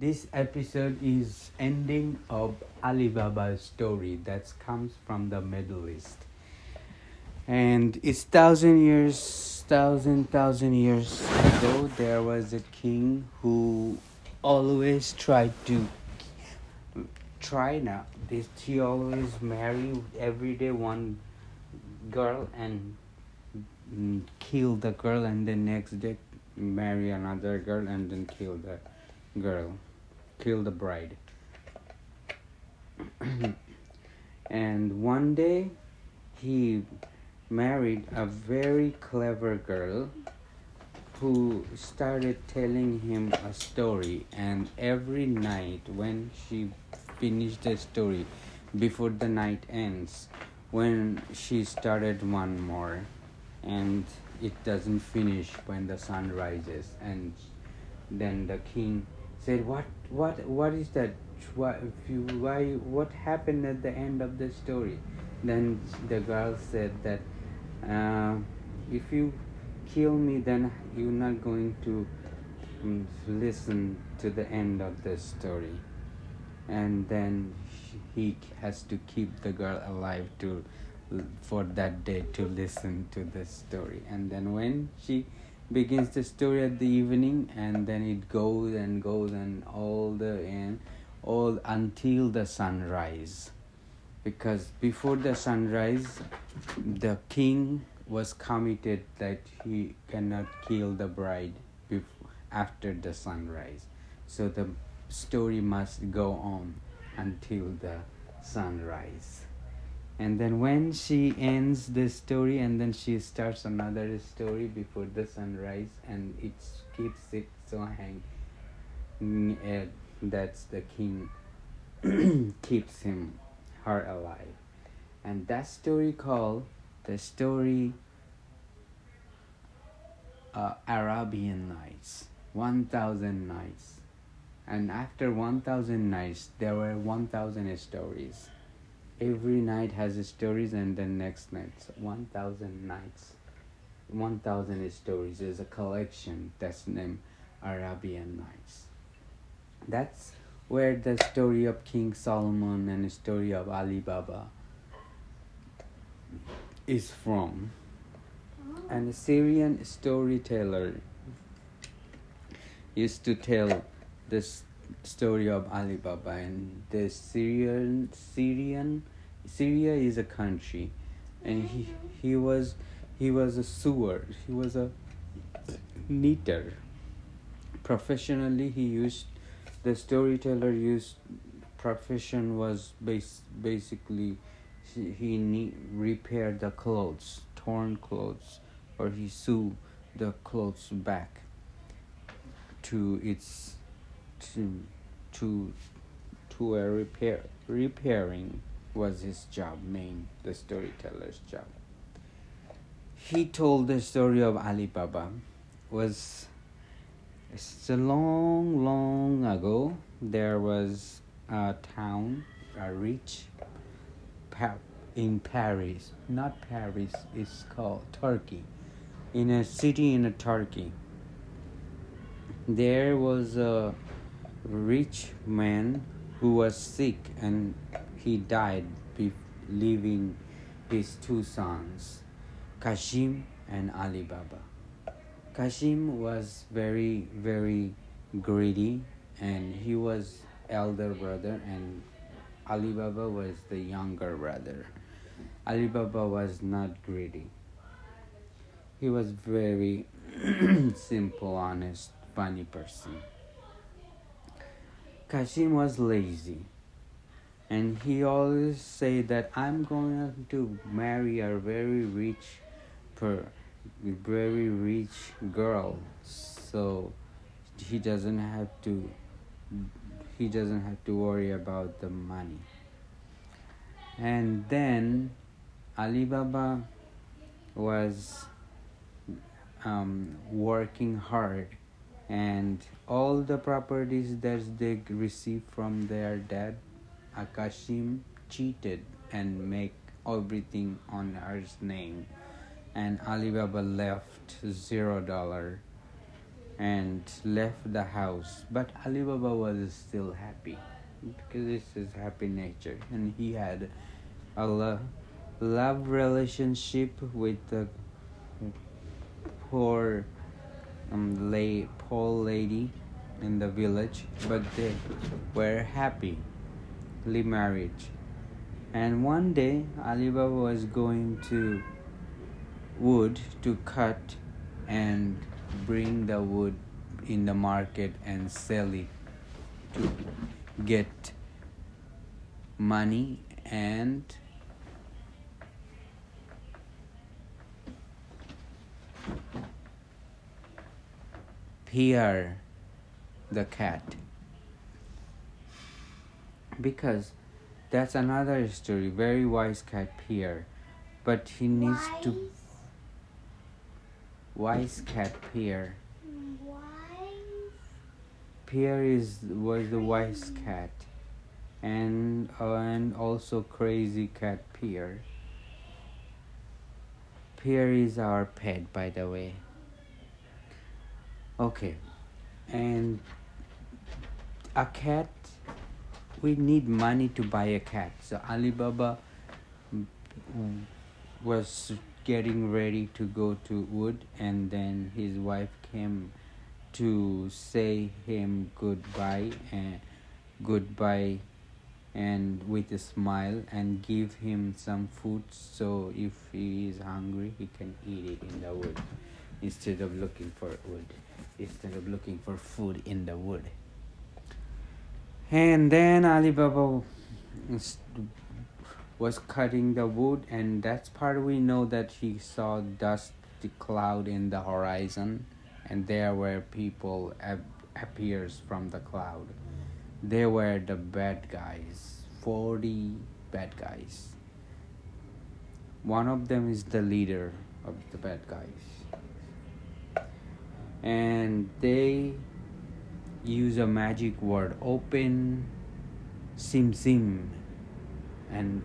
This episode is ending of Alibaba's story that comes from the Middle East. And it's thousand years, thousand, thousand years ago, there was a king who always tried to try now. This he always marry every day one girl and mm, kill the girl, and the next day marry another girl and then kill the girl kill the bride. and one day he married a very clever girl who started telling him a story and every night when she finished the story before the night ends when she started one more and it doesn't finish when the sun rises and then the king said what what what is that? Why, you, why what happened at the end of the story? Then the girl said that uh, if you kill me then you're not going to um, listen to the end of the story. And then he has to keep the girl alive to for that day to listen to the story. And then when she begins the story at the evening and then it goes and goes and all the end all until the sunrise. Because before the sunrise the king was committed that he cannot kill the bride before, after the sunrise. So the story must go on until the sunrise and then when she ends the story and then she starts another story before the sunrise and it keeps it so hang uh, that's the king keeps him her alive. And that story called the story uh, arabian nights 1000 nights. And after 1000 nights there were 1000 stories every night has stories and then next night 1000 nights. 1000 stories is a collection that's named arabian nights. That's where the story of king solomon and the story of alibaba is from. Oh. An assyrian storyteller used to tell this story of Alibaba. And the Syrian Syrian Syria is a country. And he he was he was a sewer. He was a knitter professionally he used the storyteller used profession was base, basically he, he repaired the clothes torn clothes or he sew the clothes back to its to to to a repair repairing was his job main the storyteller's job. He told the story of alibaba was it's a long long ago. There was a town a rich in paris not paris it's called turkey in a city in a turkey. There was a rich man who was sick and he died leaving his two sons Kashim and Ali Baba. Kashim was very very greedy and he was elder brother and Ali Baba was the younger brother. Ali Baba was not greedy. He was very simple, honest, funny person. Kashim was lazy. And he always say that I'm going to marry a very rich per very rich girl. So he doesn't have to he doesn't have to worry about the money. And then Alibaba was um, working hard and all the properties that they received from their dad akashim cheated and make everything on her name and alibaba left zero dollar and left the house. But alibaba was still happy because this is happy nature, and he had a lo- love relationship with the poor um, lay, poor lady in the village, but they were happily married. And one day, Ali Baba was going to wood to cut and bring the wood in the market and sell it to get money and Pierre the cat. Because that's another story. Very wise cat Pierre. But he needs Wise? to wise cat Pierre. Wise? Pierre is was the wise cat. And uh, and also crazy cat Pierre. Pierre is our pet by the way okay. And a cat we need money to buy a cat. So alibaba was getting ready to go to wood and then his wife came to say him goodbye and goodbye and with a smile and give him some food. So if he is hungry he can eat it in the wood instead of looking for wood instead of looking for food in the wood. And then alibaba was- cutting the wood and that's part we know that he saw dust cloud in the horizon and there were people ap- appears from the cloud. They were the bad guys 40 bad guys. One of them is the leader of the bad guys and they use a magic word open sim sim. And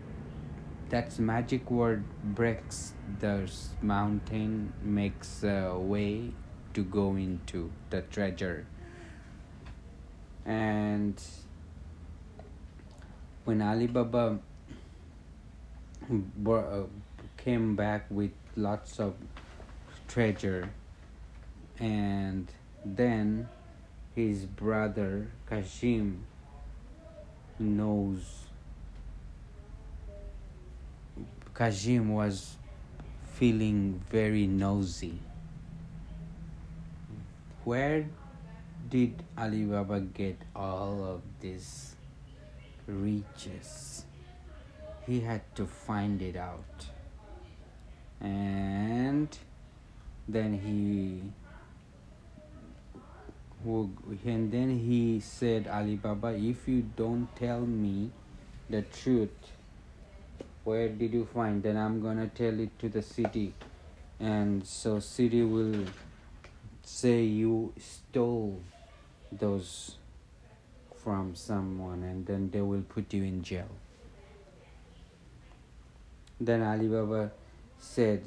that magic word breaks the mountain makes a way to go into the treasure. And when alibaba uh, came back with lots of treasure and then his brother Kashim knows Kashim was feeling very nosy. Where did Alibaba get all of these riches? He had to find it out. And then he and then he said alibaba if you don't tell me the truth where did you find? Then i'm gonna tell it to the city. And so city will say you stole those from someone and then they will put you in jail. Then alibaba said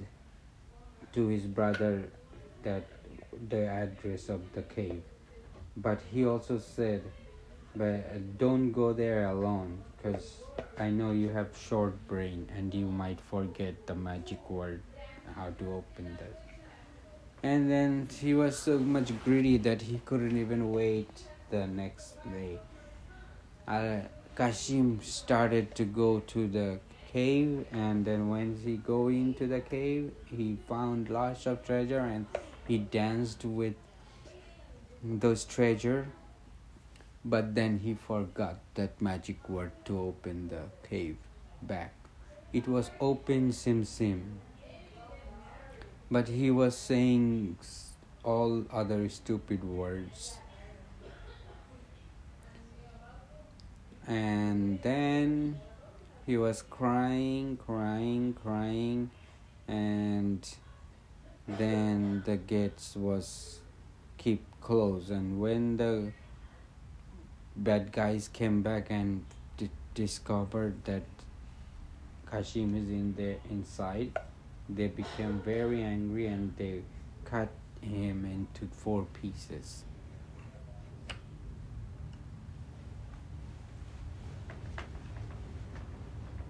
to his brother that the address of the cave but he also said but don't go there alone because i know you have short brain and you might forget the magic word how to open that and then he was so much greedy that he couldn't even wait the next day. Uh, kashim started to go to the cave and then when he go into the cave he found lots of treasure and he danced with those treasure but then he forgot that magic word to open the cave back. It was open sim sim. But he was saying all other stupid words. And then he was crying crying crying. And then the gates was keep closed and when the bad guys came back and d- discovered that Kashim is in the inside they became very angry and they cut him into four pieces.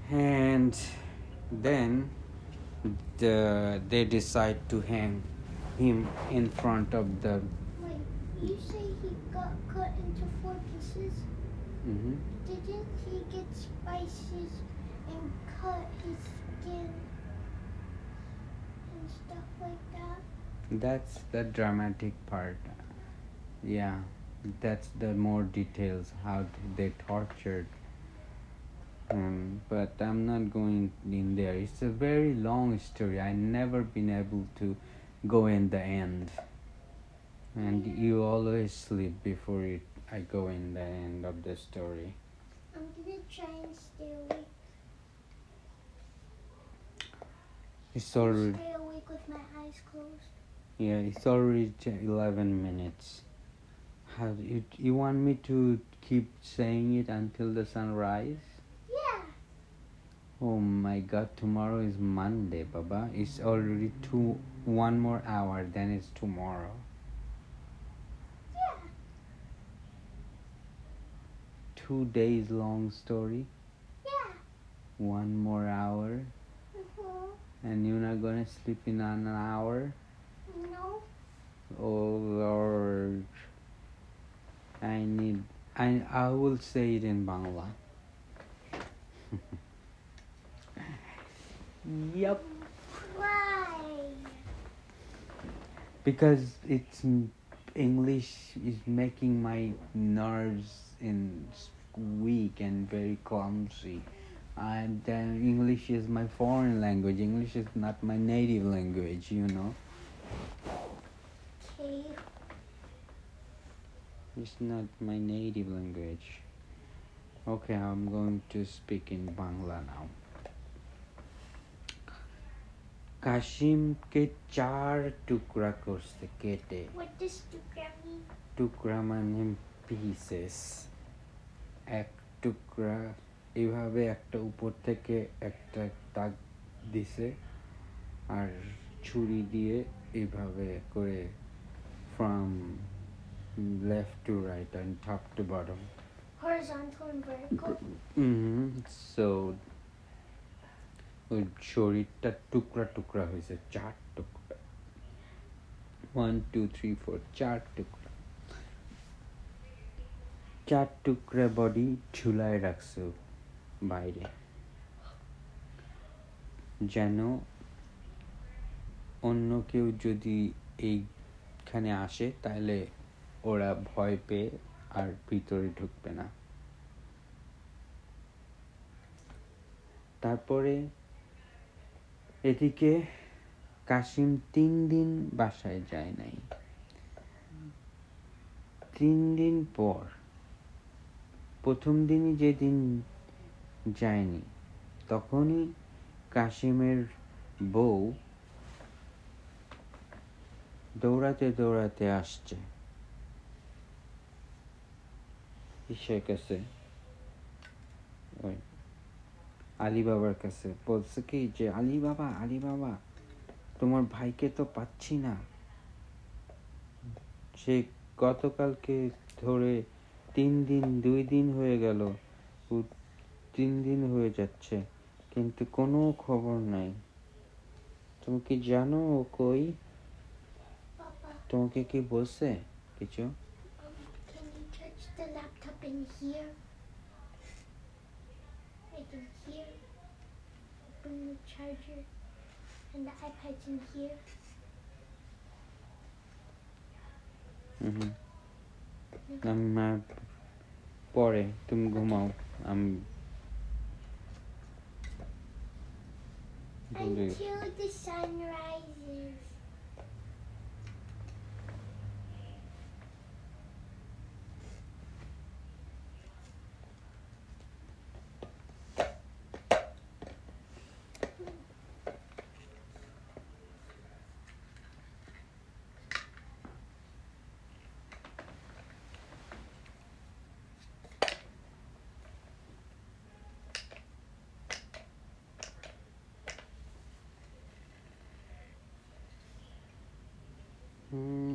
And then the, they decide to hang him in front of the. You say he got cut into four pieces? Mhm. Didn't he get spices and cut his skin and stuff like that? That's the dramatic part. Yeah, that's the more details how they tortured. Um, but I'm not going in there. It's a very long story. I never been able to go in the end. And you always sleep before it, I go in the end of the story. I'm gonna try and stay awake. It's already Stay awake with my eyes closed. yeah. It's already eleven minutes. How you you want me to keep saying it until the sunrise? Yeah. Oh my god, tomorrow is Monday, Baba. It's already two one more hour, then it's tomorrow. Yeah. Two days long story, Yeah. one more hour, Mhm. and you're not gonna sleep in an hour? No. Oh Lord. I need I I will say it in Bangla. yep. Why? because it's English is making my nerves in s- weak and very clumsy. And then English is my foreign language. English is not my native language, you know. Okay. It's not my native language. Okay, I'm going to speak in Bangla now. কাশিমকে চার টুকরা করছে কেটে What does the Grammy? টুকরা মানে pieces এক টুকরা এইভাবে একটা উপর থেকে একটা দাগ দিছে আর ছুরি দিয়ে এইভাবে করে from left to right and top to bottom Horizontal and vertical. Hmm so ওই শরীরটা টুকরা টুকরা হয়েছে চার টুকরা। ওয়ান টু থ্রি ফোর চার টুকরা। চার টুকরা বডি ঝুলায় রাখছো বাইরে। যেন অন্য কেউ যদি এইখানে আসে, তাহলে ওরা ভয় পেয়ে আর ভিতরে ঢুকবে না। তারপরে এদিকে কাশিম তিন দিন বাসায় যায় নাই। তিন দিন পর প্রথম দিনই যেদিন যায়নি, তখনই কাশিমের বউ দৌড়াতে দৌড়াতে আসছে। কিসের কাছে, ওই আলী বাবার কাছে। বলছে কি যে আলী বাবা বাবা তোমার ভাইকে তো পাচ্ছি না। সে গতকালকে ধরে তিন দিন দুই দিন হয়ে গেল। তিন দিন হয়ে যাচ্ছে কিন্তু কোনো খবর নাই। তুমি কি জানো ও কই? তোমাকে কি বলছে কিছু? Mm-hmm. আমি মা- পরে তুমি ঘুমাও আমি বলি Until the sunrise. Mm.